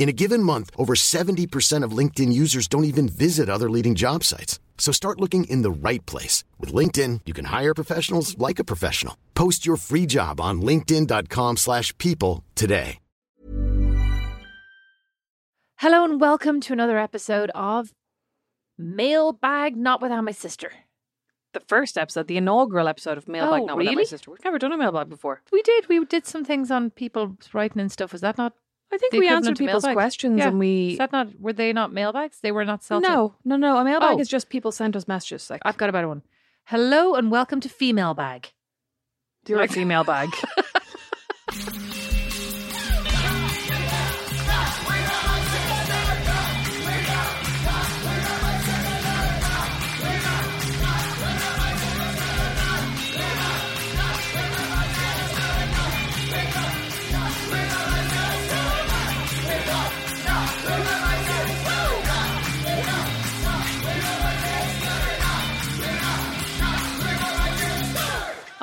In a given month, over 70% of LinkedIn users don't even visit other leading job sites. So start looking in the right place. With LinkedIn, you can hire professionals like a professional. Post your free job on linkedin.com slash people today. Hello and welcome to another episode of Mailbag Not Without My Sister. the first episode, the inaugural episode of Mailbag Oh, Not Without My really? Sister. We've never done a mailbag before. We did, we did some things on people writing and stuff. Was that not I think the we answered people's mailbags? questions Yeah. and we. Is that not were they not mailbags? They were not self no, no, no. A mailbag Oh. is just people sent us messages. Like, I've got a better one. Hello and welcome to Female Bag. do you like female bag?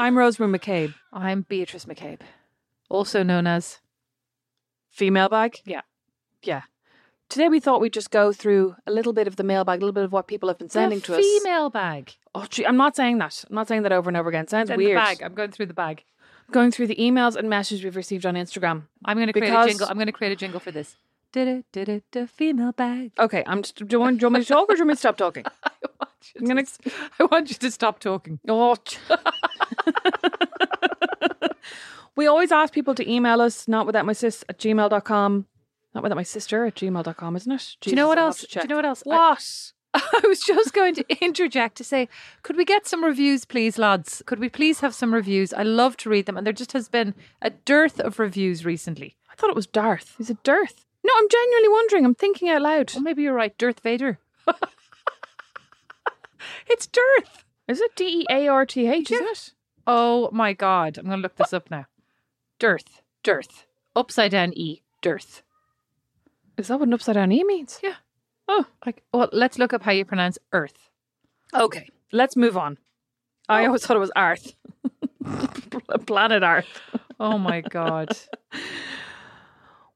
I'm Rosemary MacCabe. I'm Beatrice MacCabe, also known as Female bag? Yeah. Yeah. Today we thought we'd just go through a little bit of the mailbag, a little bit of what people have been sending to us. Female Bag. Oh, gee, I'm not saying that. I'm not saying that over and over again. Sounds weird. The bag. I'm going through the bag. Going through the emails and messages we've received on Instagram. I'm going to create Because- a jingle. I'm going to create a jingle for this. Did it? Did female bag. Okay, I'm. Just, do, you want, do you want me to talk or do you want me to stop talking? I want you. I'm to gonna- I want you to stop talking. Oh. we always ask people to email us, not without my sis at gmail.com. Not without my sister at gmail.com, isn't it? Do you know what else? Do you know what else? What? I was just going to interject to say, could we get some reviews, please, lads? Could we please have some reviews? I love to read them, and there just has been a dearth of reviews recently. I thought it was Darth. Is it Darth? No, I'm genuinely wondering. I'm thinking out loud. Well, maybe you're right, Darth Vader. it's Dearth. Is it D E A R T H? Is Yeah. it? Oh my God, I'm going to look this up now. Dearth, Dearth, upside down E, Dearth. Is that what an upside down E means? Yeah. Oh, like well, let's look up how you pronounce Earth. Okay, let's move on. I always thought it was Arth. Planet Earth. Oh my God.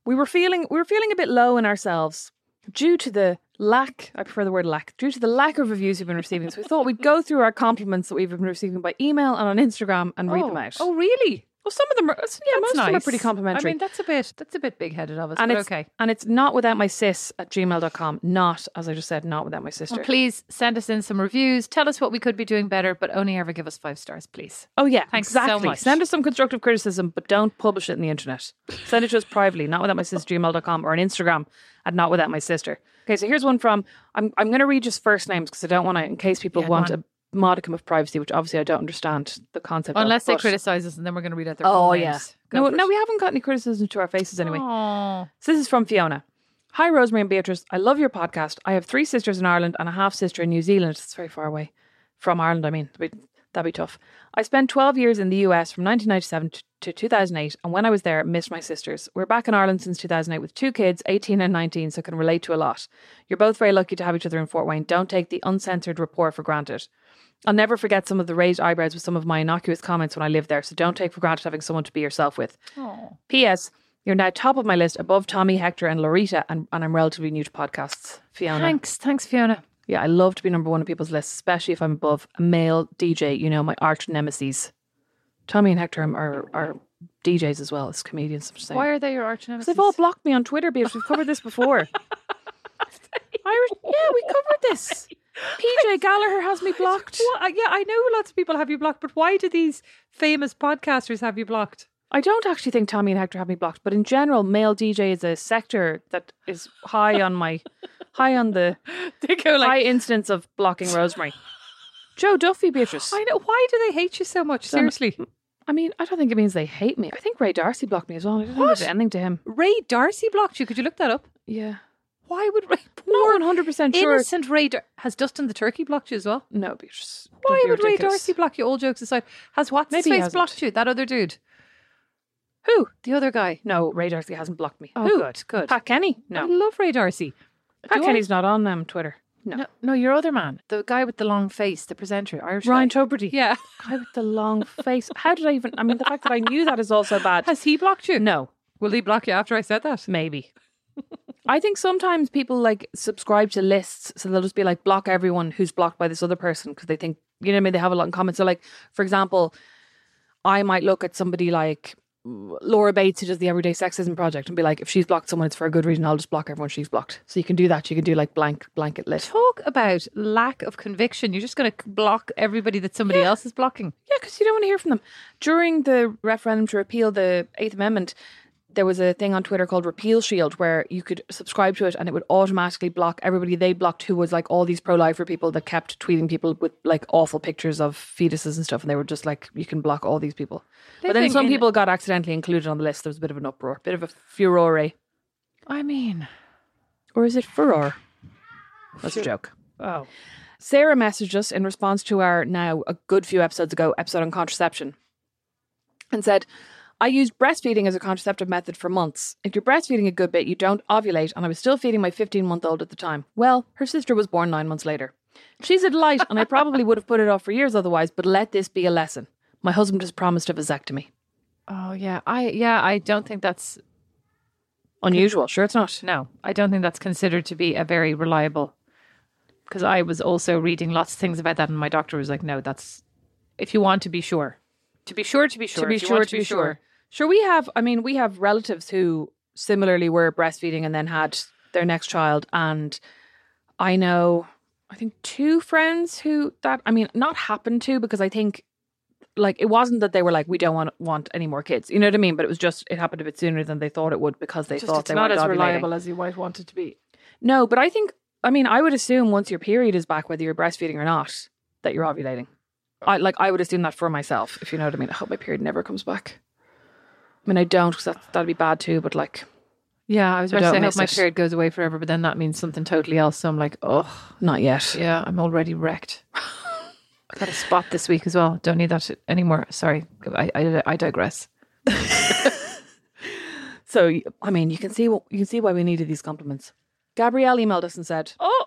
we were feeling we were feeling a bit low in ourselves due to the lack I prefer the word lack due to the lack of reviews we've been receiving. So we thought we'd go through our compliments that we've been receiving by email and on Instagram and read oh. them out. Oh, really? Well, some of them are uh, yeah, most That's of them are pretty complimentary. I mean, that's a bit that's a bit big headed of us, and it's okay. and it's not without my sis at gmail.com. Not, as I just said, not without my sister. Well, please send us in some reviews. Tell us what we could be doing better, but only ever give us five stars, please. Oh yeah, Thanks so exactly. much. Send us some constructive criticism, but don't publish it in the internet. Send it to us privately, not without my sister gmail.com or on Instagram at not without my sister. Okay, so here's one from I'm I'm gonna read just first names because I don't want to in case people Yeah, want a modicum of privacy, which obviously I don't understand the concept of. Unless they but- criticize us, and then we're going to read out their Oh yeah. No, no, it. we haven't got any criticism to our faces anyway. Aw. So this is from Fiona. Hi, Rosemary and Beatrice. I love your podcast. I have three sisters in Ireland and a half sister in New Zealand. It's very far away. From Ireland, I mean. That'd be, that'd be tough. I spent 12 years in the US from 1997 to, to 2008, and when I was there, missed my sisters. We're back in Ireland since 2008 with two kids, 18 and 19, so can relate to a lot. You're both very lucky to have each other in Fort Wayne. Don't take the uncensored rapport for granted. I'll never forget some of the raised eyebrows with some of my innocuous comments when I lived there, so don't take for granted having someone to be yourself with. P.S. You're now top of my list, above Tommy, Hector, and Lorita, and, and I'm relatively new to podcasts. Fiona. Thanks, thanks, Fiona. Yeah, I love to be number one on people's lists, especially if I'm above a male DJ, you know, my arch nemesis. Tommy and Hector are, are DJs as well as comedians. I'm saying. Why are they your arch nemesis? they've all blocked me on Twitter, because we've covered this before. Irish, yeah, we covered this. PJ Gallagher has me blocked. Yeah, I know lots of people have you blocked, but why do these famous podcasters have you blocked? I don't actually think Tommy and Hector have me blocked, but in general, male DJ is a sector that is high on my high on the They go high instance of blocking Rosemary. Joe Duffy, Beatrice. I know. Why do they hate you so much? Seriously, I mean, I don't think it means they hate me. I think Ray D'Arcy blocked me as well. I didn't What? anything to him. Ray D'Arcy blocked you. Could you look that up? Yeah. Why would Ray? Not Poor one hundred percent sure. innocent Ray Dar- has Dustin the Turkey blocked you as well? No, Beatrice. Why would Ray. D'Arcy block you? All jokes aside, has what's his Maybe he face hasn't. blocked you? That other dude, Who? the other guy. No, Ray D'Arcy hasn't blocked me. Oh, Who? good, good. Pat Kenny? No. I No. love Ray D'Arcy. Pat Do I- Kenny's not on um, Twitter. No. No, no, your other man, the guy with the long face, the presenter, Irish Ryan guy. Tubridy. Yeah, Guy with the long face. How did I even? I mean, the fact that I knew that is also bad. has he blocked you? No, Will he block you after I said that? maybe. I think sometimes people like subscribe to lists, so they'll just be like block everyone who's blocked by this other person because they think you know what I mean. They have a lot in common. So, like for example, I might look at somebody like Laura Bates who does the Everyday Sexism Project and be like, if she's blocked someone, it's for a good reason. I'll just block everyone she's blocked. So you can do that. You can do like blank blanket list. Talk about lack of conviction. You're just going to block everybody that somebody else is blocking. Yeah, because you don't want to hear from them. During the referendum to repeal the Eighth Amendment, there was a thing on Twitter called Repeal Shield where you could subscribe to it and it would automatically block everybody they blocked who was like all these pro lifer people that kept tweeting people with like awful pictures of fetuses and stuff. And they were just like, you can block all these people. but then some people got accidentally included on the list. There was a bit of an uproar, a bit of a furore. I mean, Or is it furor? That's a joke. oh, Sarah messaged us in response to our now a good few episodes ago episode on contraception and said, I used breastfeeding as a contraceptive method for months. If you're breastfeeding a good bit, you don't ovulate, and I was still feeding my 15 month old at the time. Well, her sister was born nine months later. She's a delight, and I probably would have put it off for years otherwise, but let this be a lesson. My husband has promised a vasectomy. oh yeah. I yeah. I don't think that's Unusual, sure it's not. no. I don't think that's considered to be a very reliable. Because I was also reading lots of things about that, and my doctor was like, "No, that's if you want to be sure, to be sure, to be sure, to be sure, to be sure. Sure, we have. I mean, we have relatives who similarly were breastfeeding and then had their next child, and I know, I think two friends who that. I mean, not happened to because I think, like, it wasn't that they were like, we don't want want any more kids. You know what I mean? But it was just it happened a bit sooner than they thought it would because they Just thought they not as ovulating. reliable as you might want it to be. No, but I think. I mean, I would assume once your period is back, whether you're breastfeeding or not, that you're ovulating. I like. I would assume that for myself, if you know what I mean. I hope my period never comes back. I mean, I don't because that that'd be bad too. But like, Yeah, I was I about to say I hope my it. period goes away forever, but then that means something totally else. So I'm like, oh, not yet. yeah, I'm already wrecked. I got a spot this week as well. Don't need that anymore. Sorry, I I, I digress. So I mean, you can see what you can see why we needed these compliments. Gabrielle emailed us and said, Oh,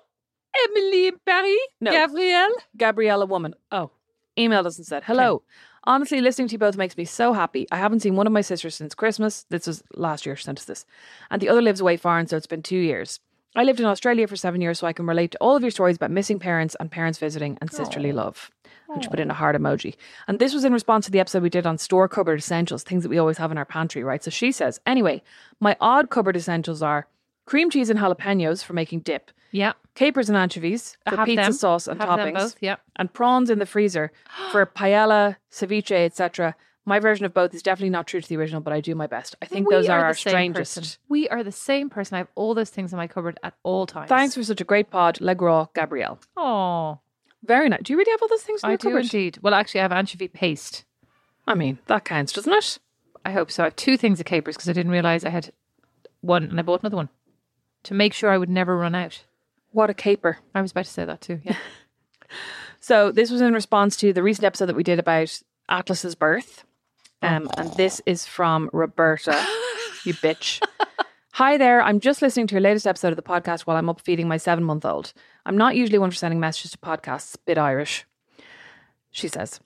Emily Barry, No. Gabrielle. Gabriella woman. Oh, emailed us and said, "Hello. Honestly, listening to you both makes me so happy. I haven't seen one of my sisters since Christmas. This was last year. She sent us this, and the other lives away foreign, so it's been two years. I lived in Australia for seven years, so I can relate to all of your stories about missing parents and parents visiting and sisterly love." And she put in a heart emoji. And this was in response to the episode we did on store cupboard essentials, things that we always have in our pantry, right? So she says, anyway, my odd cupboard essentials are cream cheese and jalapenos for making dip, Yeah, capers and anchovies for have pizza them. sauce and Have toppings, them both, yeah. and prawns in the freezer for paella, ceviche, etc. My version of both is definitely not true to the original, but I do my best. I think We those are, the our same strangest. person. We are the same person. I have all those things in my cupboard at all times. Thanks for such a great pod, Le Gras, Gabrielle. Oh, Very nice. Do you really have all those things in I your do cupboard? indeed. Well, actually, I have anchovy paste. I mean, that counts, doesn't it? I hope so. I have two things of capers because I didn't realize I had one, and I bought another one to make sure I would never run out. What a caper. I was about to say that too. Yeah. So this was in response to the recent episode that we did about Atlas's birth. Um, and this is from Roberta, you bitch. Hi there. I'm just listening to your latest episode of the podcast while I'm up feeding my seven month old. I'm not usually one for sending messages to podcasts, bit Irish, she says.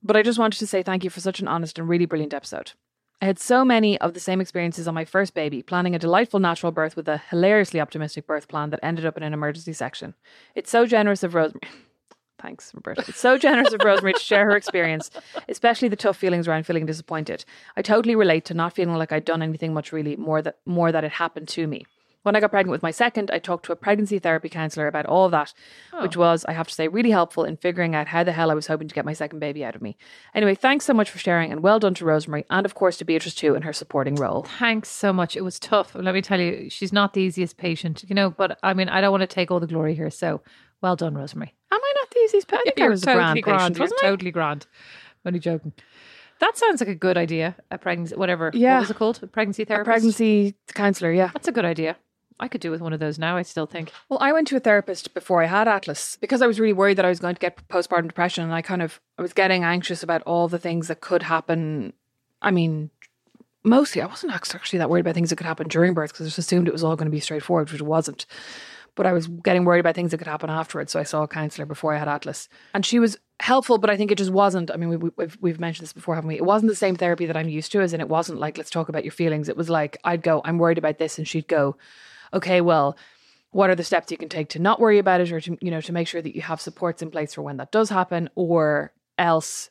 But I just wanted to say thank you for such an honest and really brilliant episode. I had so many of the same experiences on my first baby, planning a delightful natural birth with a hilariously optimistic birth plan that ended up in an emergency section. It's so generous of Rosemary. Thanks, Roberta. It's so generous of Rosemary to share her experience, especially the tough feelings around feeling disappointed. I totally relate to not feeling like I'd done anything much really more that more that it happened to me. When I got pregnant with my second, I talked to a pregnancy therapy counselor about all of that, oh. which was, I have to say, really helpful in figuring out how the hell I was hoping to get my second baby out of me. Anyway, thanks so much for sharing and well done to Rosemary and, of course, to Beatrice too in her supporting role. Thanks so much. It was tough. Let me tell you, she's not the easiest patient, you know, but I mean, I don't want to take all the glory here. So well done, Rosemary. Am I not the easiest patient? I You're was a grand patient, You're wasn't I? totally grand. Only joking. That sounds like a good idea. A pregnancy, whatever. Yeah. What was it called? A pregnancy A pregnancy counsellor, yeah. That's a good idea. I could do with one of those now, I still think. Well, I went to a therapist before I had Atlas because I was really worried that I was going to get postpartum depression and I kind of I was getting anxious about all the things that could happen. I mean, mostly I wasn't actually that worried about things that could happen during birth because I just assumed it was all going to be straightforward, which it wasn't. But I was getting worried about things that could happen afterwards, so I saw a counselor before I had Atlas, and she was helpful, but I think it just wasn't. I mean, we, we, we've we've mentioned this before, haven't we? It wasn't the same therapy that I'm used to, as in it wasn't like let's talk about your feelings. It was like I'd go, I'm worried about this, and she'd go, okay, well, what are the steps you can take to not worry about it or to you know to make sure that you have supports in place for when that does happen or else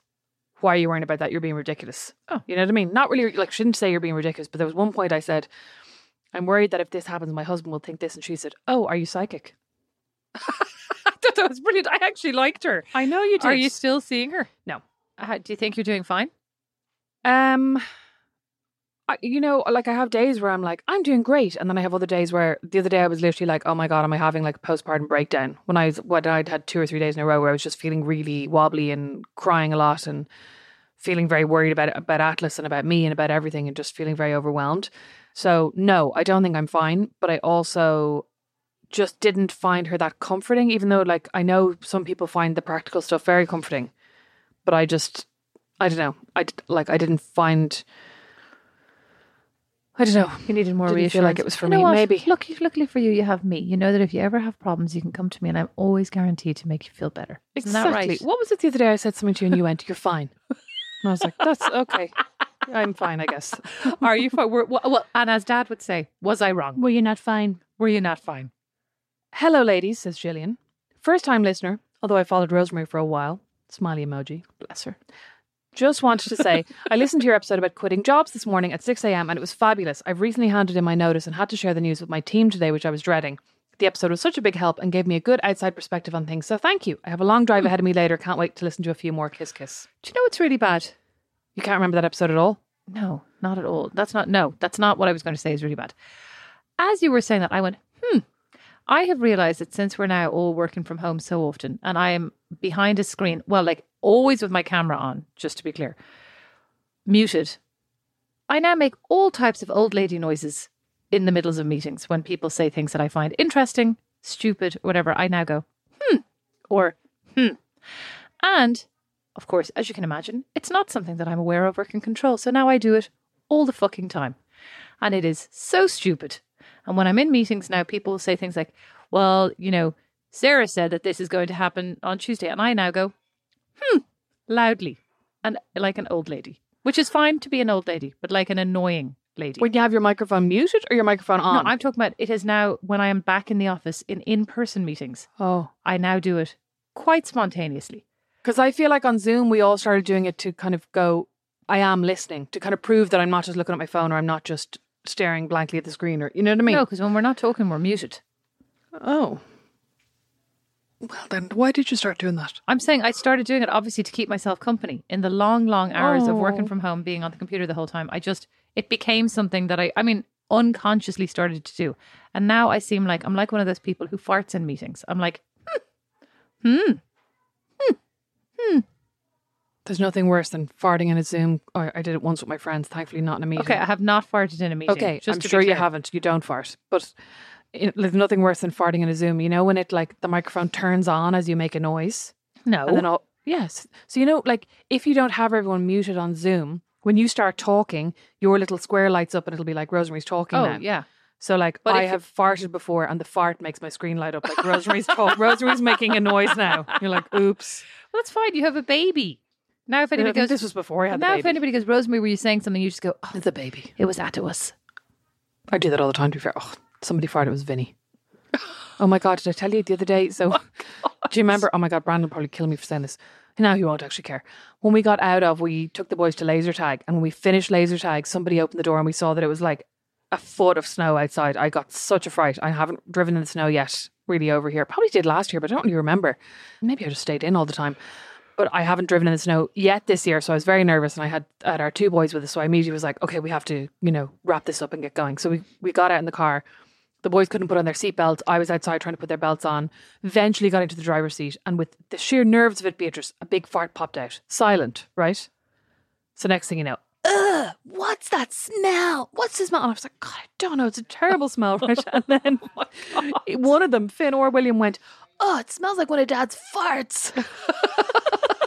why are you worrying about that you're being ridiculous Oh. you know what i mean not really like shouldn't say you're being ridiculous but there was one point i said i'm worried that if this happens my husband will think this and she said oh are you psychic I thought that was brilliant. I actually liked her. i know you do. Are you still seeing her? No. Uh, do you think you're doing fine? um You know, like I have days where I'm like, I'm doing great, and then I have other days where the other day I was literally like, oh my god, am I having like a postpartum breakdown? When I was, when I'd had two or three days in a row where I was just feeling really wobbly and crying a lot and feeling very worried about about Atlas and about me and about everything, and just feeling very overwhelmed. So no, I don't think I'm fine, but I also just didn't find her that comforting, even though like I know some people find the practical stuff very comforting, but I just I don't know, I like I didn't find. I don't know. You needed more Didn't reassurance. feel like it was for You me, maybe. Look, luckily for you, you have me. You know that if you ever have problems, you can come to me, and I'm always guaranteed to make you feel better. Isn't that right? What was it the other day? I said something to you and you went, "You're fine." And I was like, "That's okay. I'm fine, I guess." Are you fine? Were- Well, well, and as Dad would say, was I wrong? Were you not fine? Were you not fine? Hello, ladies, says Gillian. First time listener, although I followed Rosemary for a while. Smiley emoji. Bless her. Just wanted to say, I listened to your episode about quitting jobs this morning at 6 a.m. and it was fabulous. I've recently handed in my notice and had to share the news with my team today, which I was dreading. The episode was such a big help and gave me a good outside perspective on things, so thank you. I have a long drive ahead of me later. Can't wait to listen to a few more kiss kiss. Do you know what's really bad? You can't remember that episode at all? No, not at all. That's not, no, that's not what I was going to say is really bad. As you were saying that, I went, hmm. I have realized that since we're now all working from home so often and I am behind a screen, well, like always with my camera on, just to be clear, muted, I now make all types of old lady noises in the middles of meetings when people say things that I find interesting, stupid, whatever. I now go, hmm, or hmm. And of course, as you can imagine, it's not something that I'm aware of or can control. So now I do it all the fucking time. And it is so stupid. And when I'm in meetings now, people say things like, well, you know, Sarah said that this is going to happen on Tuesday. And I now go, hmm, loudly and like an old lady, which is fine to be an old lady, but like an annoying lady. When you have your microphone muted or your microphone on? no, I'm talking about it is now when I am back in the office in in person meetings. Oh. I now do it quite spontaneously. Because I feel like on Zoom, we all started doing it to kind of go, I am listening, to kind of prove that I'm not just looking at my phone or I'm not just staring blankly at the screen or, you know what I mean? No, because when we're not talking, we're muted. Oh. Well, then why did you start doing that? I'm saying I started doing it obviously to keep myself company in the long, long hours of working Oh. from home, being on the computer the whole time. I just, it became something that I, I mean, unconsciously started to do. And now I seem like I'm like one of those people who farts in meetings. I'm like, hmm, hmm, hmm, hmm. There's nothing worse than farting in a Zoom. Or I did it once with my friends, thankfully not in a meeting. okay, I have not farted in a meeting. Okay, just I'm to be sure you clear. haven't. You don't fart. But it, there's nothing worse than farting in a Zoom. You know when it like the microphone turns on as you make a noise? No. And then all yes. So you know, like if you don't have everyone muted on Zoom, when you start talking, your little square lights up and it'll be like Rosemary's talking oh, now. yeah. So like But I if you- have farted before and the fart makes my screen light up like Rosemary's talk Rosemary's making a noise now. You're like, oops. Well, that's fine. You have a baby. Now, if anybody goes, this was before I had the now if anybody goes, Rosemary, were you saying something? You just go, oh, the baby. it was at us. I do that all the time. To be fair, oh, somebody farted. It was Vinny. Oh my god! Did I tell you the other day? So, oh do you remember? Oh my god, Brandon probably kill me for saying this. Now he won't actually care. When we got out of, we took the boys to laser tag, and when we finished laser tag, somebody opened the door and we saw that it was like a foot of snow outside. I got such a fright. I haven't driven in the snow yet, really over here. Probably did last year, but I don't really remember. Maybe I just stayed in all the time. But I haven't driven in the snow yet this year, so I was very nervous. And I had had our two boys with us, so I immediately was like, "Okay, we have to, you know, wrap this up and get going." So we we got out in the car. The boys couldn't put on their seatbelts. I was outside trying to put their belts on. Eventually got into the driver's seat, and with the sheer nerves of it, Beatrice, a big fart popped out. Silent, right? So next thing you know, ugh, what's that smell? What's the smell? And I was like, God, I don't know. It's a terrible smell, right? And then oh one of them, Finn or William, went, Oh, it smells like one of Dad's farts.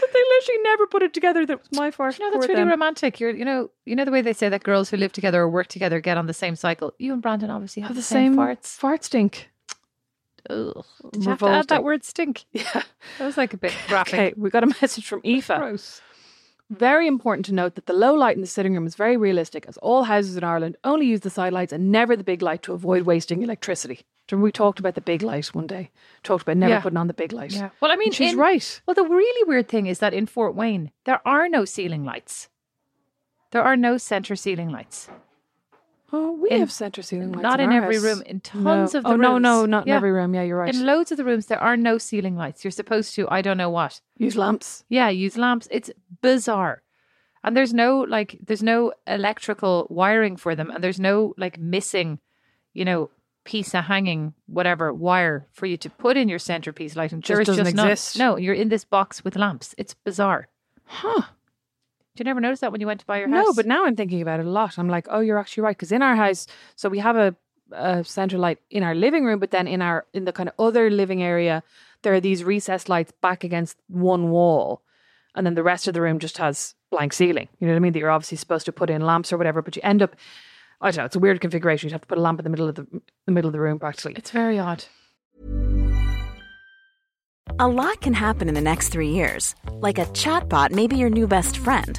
but they literally never put it together that it was my fart. You know, that's really them. romantic. You're, you know, you know the way they say that girls who live together or work together get on the same cycle. You and Brandon obviously have, Have the, the same, same farts. fart stink. Ugh. Did you have to add that word stink? Yeah. That was like a bit graphic. Okay, we got a message from Aoife. Gross. Very important to note that the low light in the sitting room is very realistic, as all houses in Ireland only use the side lights and never the big light to avoid wasting electricity. Do you remember we talked about the big light one day? Talked about never Yeah. putting on the big light. Yeah. Well, I mean, And she's in- right. Well, the really weird thing is that in Fort Wayne, there are no ceiling lights. There are no center ceiling lights. Oh, we In- have centre ceiling lights. Not in, in every house. room. In tons no. of the oh, no, no, rooms. not in every room. Yeah, you're right. In loads of the rooms, there are no ceiling lights. You're supposed to, I don't know what. Use lamps. Yeah, use lamps. It's bizarre. And there's no like there's no electrical wiring for them and there's no like missing, you know, piece of hanging whatever wire for you to put in your centerpiece lighting. Just There doesn't not. exist. No, you're in this box with lamps. It's bizarre. Huh. Did you never notice that when you went to buy your house? No, but now I'm thinking about it a lot. I'm like, oh, you're actually right. Because in our house, so we have a, a central light in our living room, but then in our in the kind of other living area, there are these recessed lights back against one wall, and then the rest of the room just has blank ceiling. You know what I mean? That you're obviously supposed to put in lamps or whatever, but you end up. I don't know. It's a weird configuration. You'd have to put a lamp in the middle of the, the middle of the room, practically. it's very odd. A lot can happen in the next three years. Like a chatbot may be your new best friend.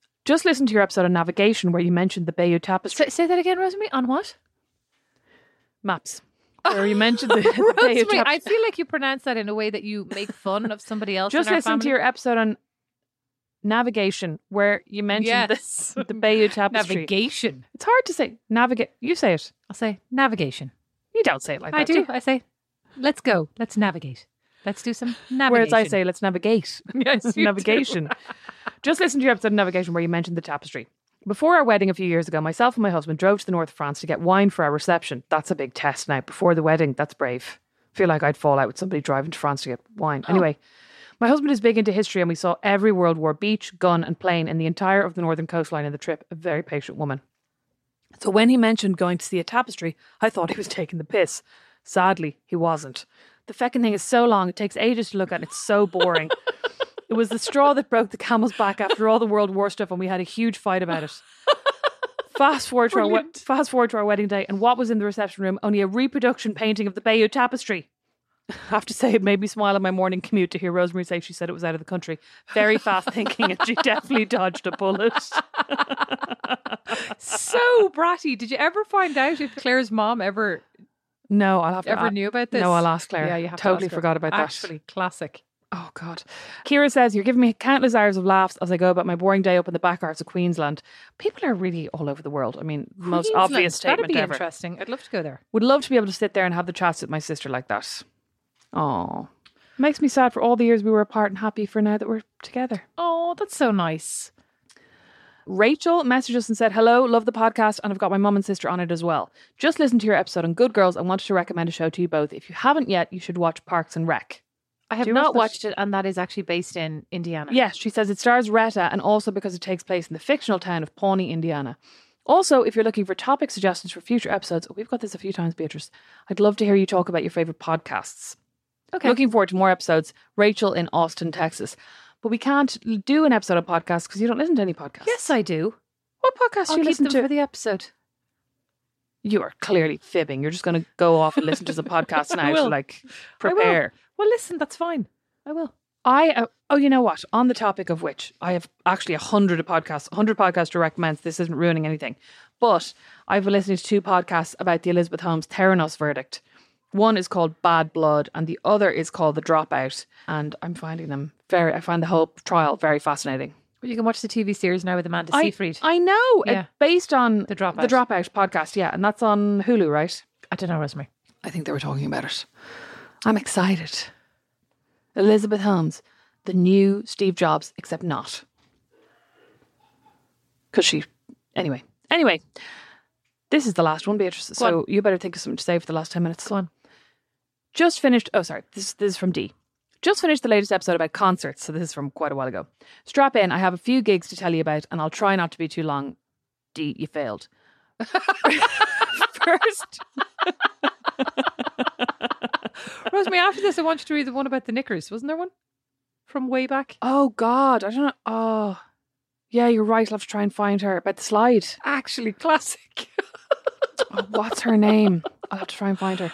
Just listen to your episode on navigation where you mentioned the Bayeux Tapestry Say, say that again, Rosemary. On what? maps. Where you mentioned the, the Bayeux Rosemary, I feel like you pronounce that in a way that you make fun of somebody else. Just in our listen to your episode on navigation, where you mentioned Yes. the, the Bayeux Tapestry. Navigation. It's hard to say. Navigate. You say it. I'll say navigation. You don't say it like I that. I do. you? I say, let's go. Let's navigate. Let's do some navigation. Whereas I say, let's navigate. Yes, navigation. Just listen to your episode of Navigation where you mentioned the tapestry. Before our wedding a few years ago, myself and my husband drove to the north of France to get wine for our reception. That's a big test now. Before the wedding, that's brave. feel like I'd fall out with somebody driving to France to get wine. Oh. Anyway, my husband is big into history and we saw every World War beach, gun, and plane in the entire of the northern coastline in the trip. A very patient woman. So when he mentioned going to see a tapestry, I thought he was taking the piss. Sadly, he wasn't. The feckin' thing is so long, it takes ages to look at, and it's so boring. it was the straw that broke the camel's back after all the World War stuff, and we had a huge fight about it. Fast forward, to our we- fast forward to our wedding day, and what was in the reception room? Only a reproduction painting of the Bayeux Tapestry. I have to say, it made me smile on my morning commute to hear Rosemary say she said it was out of the country. Very fast thinking, and she definitely dodged a bullet. so bratty. Did you ever find out if Claire's mom ever No, I'll have to ever a- knew about this? No, I'll ask Claire. Yeah, you have to totally ask her. forgot about that. Actually, classic. Oh God. Kira says you're giving me countless hours of laughs as I go about my boring day up in the back arts of Queensland. People are really all over the world. I mean, most obvious That'd be ever. interesting. I'd love to go there. Would love to be able to sit there and have the chats with my sister like that. Oh, makes me sad for all the years we were apart and happy for now that we're together. Oh, that's so nice. Rachel messaged us and said, Hello, love the podcast, and I've got my mum and sister on it as well. Just listened to your episode on Good Girls and wanted to recommend a show to you both. If you haven't yet, you should watch Parks and Rec. I have not watched it, and that is actually based in Indiana. Yes, she says it stars Retta and also because it takes place in the fictional town of Pawnee, Indiana. Also, if you're looking for topic suggestions for future episodes, oh, we've got this a few times, Beatrice. I'd love to hear you talk about your favorite podcasts. Okay. Looking forward to more episodes. Rachel in Austin, Texas. But we can't do an episode of podcast because you don't listen to any podcasts. yes, I do. What podcast I'll do you listen to? for the episode. you are clearly fibbing. You're just going to go off and listen to some podcast now to will. like prepare. Well, listen, that's fine. I will. I uh, oh, you know what? On the topic of which, I have actually a hundred of podcasts, a hundred podcasts to recommend. This isn't ruining anything, but I've been listening to two podcasts about the Elizabeth Holmes Theranos verdict. One is called Bad Blood, and the other is called The Dropout. And I'm finding them very. I find the whole trial very fascinating. Well, you can watch the TV series now with Amanda I, Seyfried. I know, uh, Yeah. it's based on The Dropout. The Dropout podcast, yeah, and that's on Hulu, right? I don't know, Rosemary. I think they were talking about it. I'm excited. Elizabeth Holmes, the new Steve Jobs, except not. Because she. Anyway. Anyway. This is the last one, Beatrice. so you better think of something to say for the last 10 minutes. Go on. Just finished. Oh, sorry. This, this is from D. Just finished the latest episode about concerts. So this is from quite a while ago. Strap in. I have a few gigs to tell you about, and I'll try not to be too long. D, you failed. First. Rosemary, after this, I want you to read the one about the knickers. Wasn't there one from way back? Oh God, I don't know. Oh, yeah, you're right. I'll have to try and find her about the slide. Actually, classic. Oh, what's her name? I'll have to try and find her.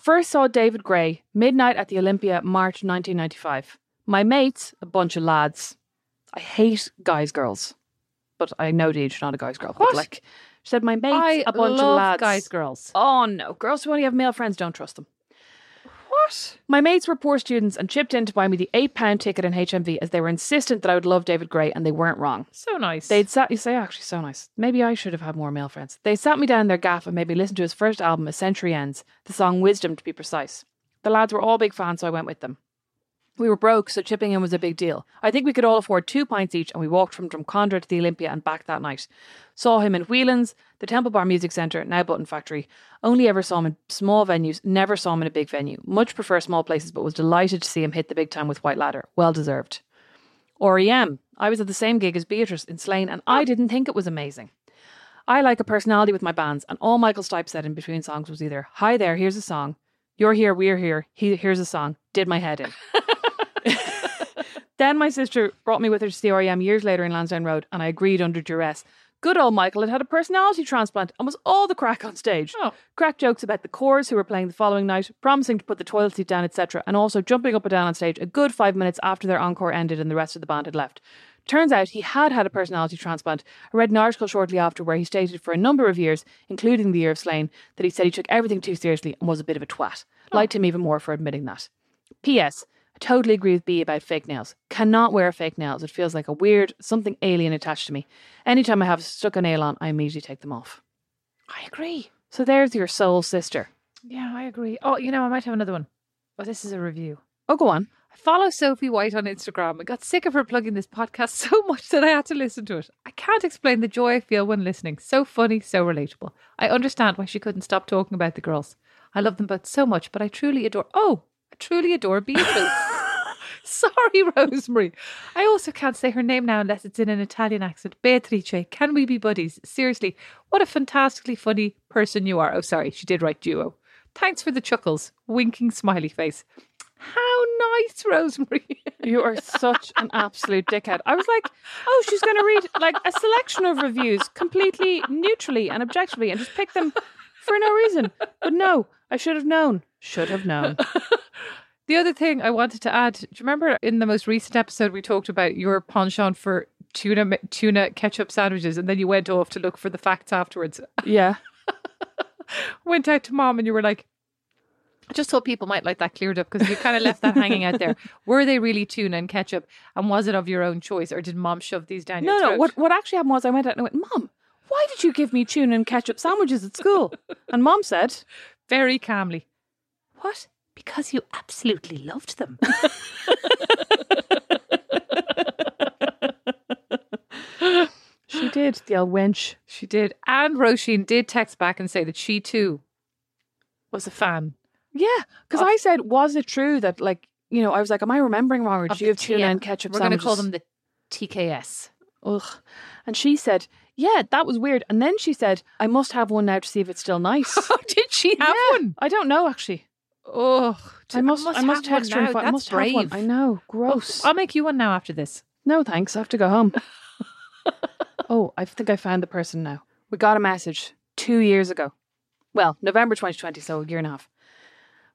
First saw David Gray midnight at the Olympia, March 1995. My mates, a bunch of lads. I hate guys, girls, but I know Deej, not a guys, girl. But What? like, she said, my mates, I a bunch of lads. guys, girls. Oh no, girls who only have male friends don't trust them. What? My mates were poor students and chipped in to buy me the eight pound ticket in HMV as they were insistent that I would love David Gray, and they weren't wrong. So nice. They'd sat you say actually so nice. Maybe I should have had more male friends. They sat me down in their gaff and made me listen to his first album, A Century Ends, the song Wisdom to be precise. The lads were all big fans, so I went with them. We were broke, so chipping in was a big deal. I think we could all afford two pints each, and we walked from Drumcondra to the Olympia and back that night. Saw him in Whelan's, the Temple Bar Music Centre, now Button Factory. Only ever saw him in small venues, never saw him in a big venue. Much prefer small places, but was delighted to see him hit the big time with White Ladder. Well deserved. REM. I was at the same gig as Beatrice in Slane, and I didn't think it was amazing. I like a personality with my bands, and all Michael Stipe said in between songs was either, Hi there, here's a song. You're here, we're here. He, here's a song. Did my head in. then my sister brought me with her to the REM years later in Lansdowne Road, and I agreed under duress. Good old Michael had had a personality transplant and was all the crack on stage. Oh. Crack jokes about the Corrs who were playing the following night, promising to put the toilet seat down, etc., and also jumping up and down on stage a good five minutes after their encore ended and the rest of the band had left. Turns out he had had a personality transplant. I read an article shortly after where he stated for a number of years, including the year of Slane, that he said he took everything too seriously and was a bit of a twat. Oh. Liked him even more for admitting that. P.S. Totally agree with B about fake nails. Cannot wear fake nails. It feels like a weird, something alien attached to me. Anytime I have stuck a nail on, I immediately take them off. I agree. So there's your soul sister. Yeah, I agree. Oh, you know, I might have another one. Oh, this is a review. Oh, go on. I follow Sophie White on Instagram I got sick of her plugging this podcast so much that I had to listen to it. I can't explain the joy I feel when listening. So funny, so relatable. I understand why she couldn't stop talking about the girls. I love them both so much, but I truly adore. Oh, I truly adore Beatrice. Sorry, Rosemary. I also can't say her name now unless it's in an Italian accent. Beatrice, can we be buddies? Seriously, what a fantastically funny person you are. Oh, sorry, she did write duo. Thanks for the chuckles. Winking smiley face. How nice, Rosemary. You are such an absolute dickhead. I was like, oh, she's going to read like a selection of reviews completely neutrally and objectively and just pick them for no reason. But no, I should have known. Should have known. The other thing I wanted to add, do you remember in the most recent episode we talked about your penchant for tuna tuna ketchup sandwiches and then you went off to look for the facts afterwards? Yeah. went out to mom and you were like, I just thought people might like that cleared up because you kind of left that hanging out there. Were they really tuna and ketchup? And was it of your own choice or did mom shove these down No, your no. throat? What what actually happened was I went out and I went, Mom, why did you give me tuna and ketchup sandwiches at school? And Mom said, Very calmly. What? Because you absolutely loved them. She did, the old wench. she did. And Roisin did text back and say that she too was a fan. Yeah, because I said, was it true that like you know I was like, am I remembering wrong? Or did you have tuna and ketchup We're going to sandwiches? call them the TKS. Ugh. And she said, yeah, that was weird. And then she said, I must have one now to see if it's still nice. Did she have Yeah, one? I don't know actually. Oh, I must, I must have one text her. and now. fi- I must brave. have one. I know, oh, gross. I'll make you one now after this. No, thanks. I have to go home. oh, I think I found the person now. We got a message two years ago. Well, November 2020, so a year and a half.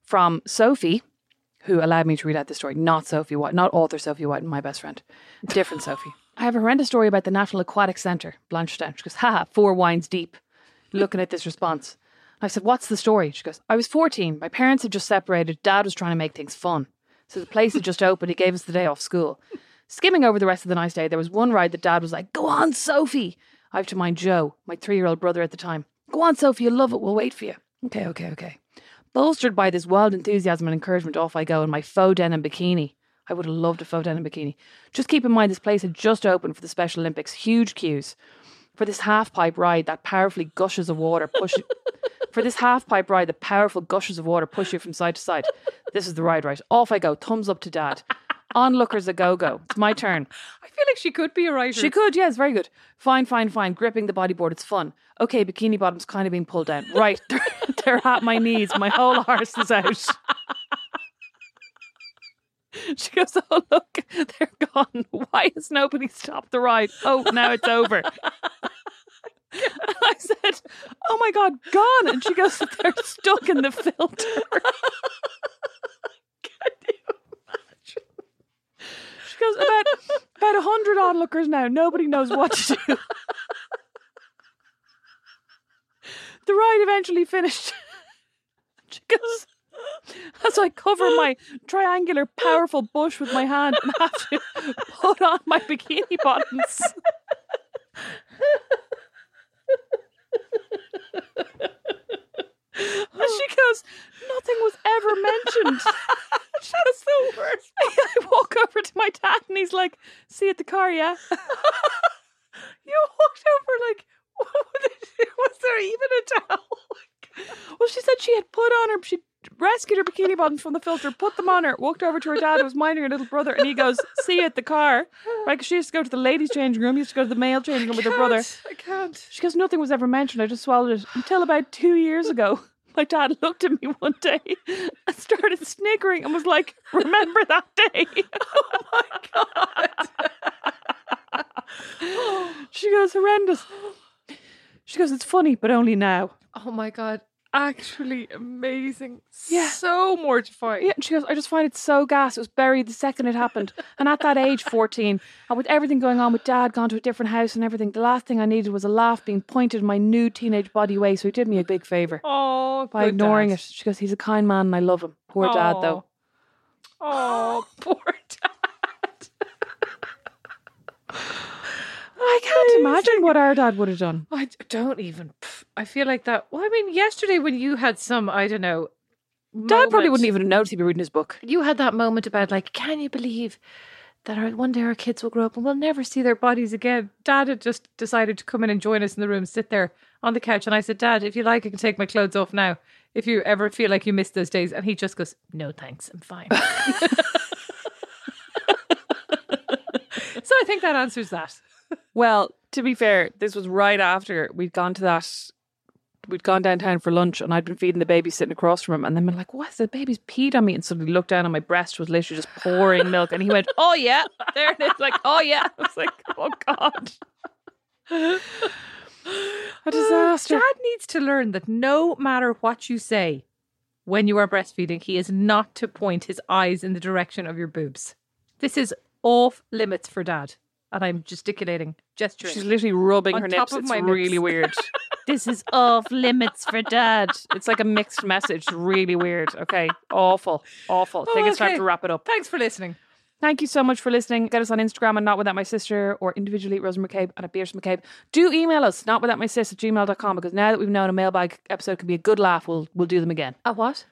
From Sophie, who allowed me to read out the story. Not Sophie White, not author Sophie White, my best friend. Different Sophie. I have a horrendous story about the National Aquatic Centre, Blanchardstown. She goes, haha, four wines deep, looking at this response. I said, What's the story? She goes, I was 14. My parents had just separated. Dad was trying to make things fun. So the place had just opened. He gave us the day off school. Skimming over the rest of the nice day, there was one ride that Dad was like, Go on, Sophie. I have to mind Joe, my three year old brother at the time. Go on, Sophie, you'll love it. We'll wait for you. Okay, okay, okay. Bolstered by this wild enthusiasm and encouragement, off I go in my faux denim bikini. I would have loved a faux denim bikini. Just keep in mind, this place had just opened for the Special Olympics. Huge queues. For this half pipe ride that powerfully gushes of water push for this half pipe ride, the powerful gushes of water push you from side to side. This is the ride, right? Off I go, thumbs up to dad. Onlookers a go go. It's my turn. I feel like she could be a writer. She could, yes, very good. Fine, fine, fine. Gripping the bodyboard, it's fun. Okay, bikini bottom's kind of being pulled down. Right, they're, they're at my knees. My whole arse is out. She goes, Oh, look, they're gone. Why has nobody stopped the ride? Oh, now it's over. And I said, Oh my God, gone. And she goes, They're stuck in the filter. Can you imagine? She goes, About, about a hundred onlookers now. Nobody knows what to do. the ride eventually finished. As I cover my triangular, powerful bush with my hand and have to put on my bikini bottoms. And she goes, nothing was ever mentioned. she goes, the worst. I walk over to my dad and he's like, see you at the car, yeah? You walked over like, was there even a towel? Well, she said she had put on her, she rescued her bikini bottoms from the filter, put them on her, walked over to her dad who was minding her little brother, and he goes, see you at the car. Right, 'cause she used to go to the ladies' changing room, used to go to the male changing room with her brother. I can't. She goes, nothing was ever mentioned. I just swallowed it until about two years ago. My dad looked at me one day and started sniggering and was like, remember that day? oh my God. she goes, horrendous. She goes, it's funny, but only now. Oh my god. Actually amazing. Yeah. So mortifying. Yeah, and she goes, I just find it so gas. It was buried the second it happened. And at that age, 14, and with everything going on with dad, gone to a different house and everything, the last thing I needed was a laugh being pointed in my new teenage body way. So he did me a big favour Oh, by ignoring dad. it. She goes, he's a kind man and I love him. Poor dad, though. Oh, poor dad. I can't imagine what our dad would have done. I don't even. I feel like that. Well, I mean, yesterday when you had some, I don't know. Dad probably wouldn't even have noticed he'd be reading his book. You had that moment about like, can you believe that our, one day our kids will grow up and we'll never see their bodies again? Dad had just decided to come in and join us in the room, sit there on the couch, and I said, Dad, if you like, I can take my clothes off now. If you ever feel like you missed those days, and he just goes, No, thanks, I'm fine. so I think that answers that. Well, to be fair, this was right after we'd gone to that. We'd gone downtown for lunch, and I'd been feeding the baby sitting across from him, and then we're like, "What? The baby's peed on me!" And suddenly looked down, and my breast was literally just pouring milk, and he went, "Oh yeah, there it is!" Like, "Oh yeah." I was like, "Oh god." A disaster. Dad needs to learn that no matter what you say when you are breastfeeding, he is not to point his eyes in the direction of your boobs. This is off limits for dad. And I'm gesticulating, gesturing. She's literally rubbing On her top nips. of It's my really nips. weird. this is off limits for dad. It's like a mixed message. Really weird. Okay. Awful. Awful. I think it's time to wrap it up. Thanks for listening. Thank you so much for listening. Get us on Instagram and Not Without My Sister or individually at Rosa MacCabe and at Beatrice MacCabe. Do email us, not without my sis at gmail.com because now that we've known a mailbag episode can be a good laugh, we'll we'll do them again. A what?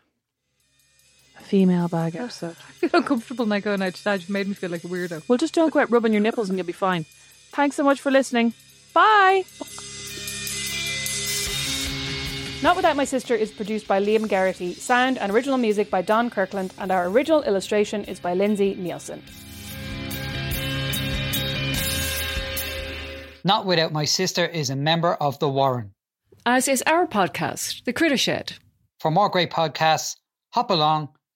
A female bag episode. I feel uncomfortable now going out to dad. You made me feel like a weirdo. Well, just don't go out rubbing your nipples and you'll be fine. Thanks so much for listening. Bye. Not Without My Sister is produced by Liam Garrity, sound and original music by Don Kirkland, and our original illustration is by Lindsay Nielsen. Not Without My Sister is a member of The Warren. As is our podcast, The Critter Shed. For more great podcasts, hop along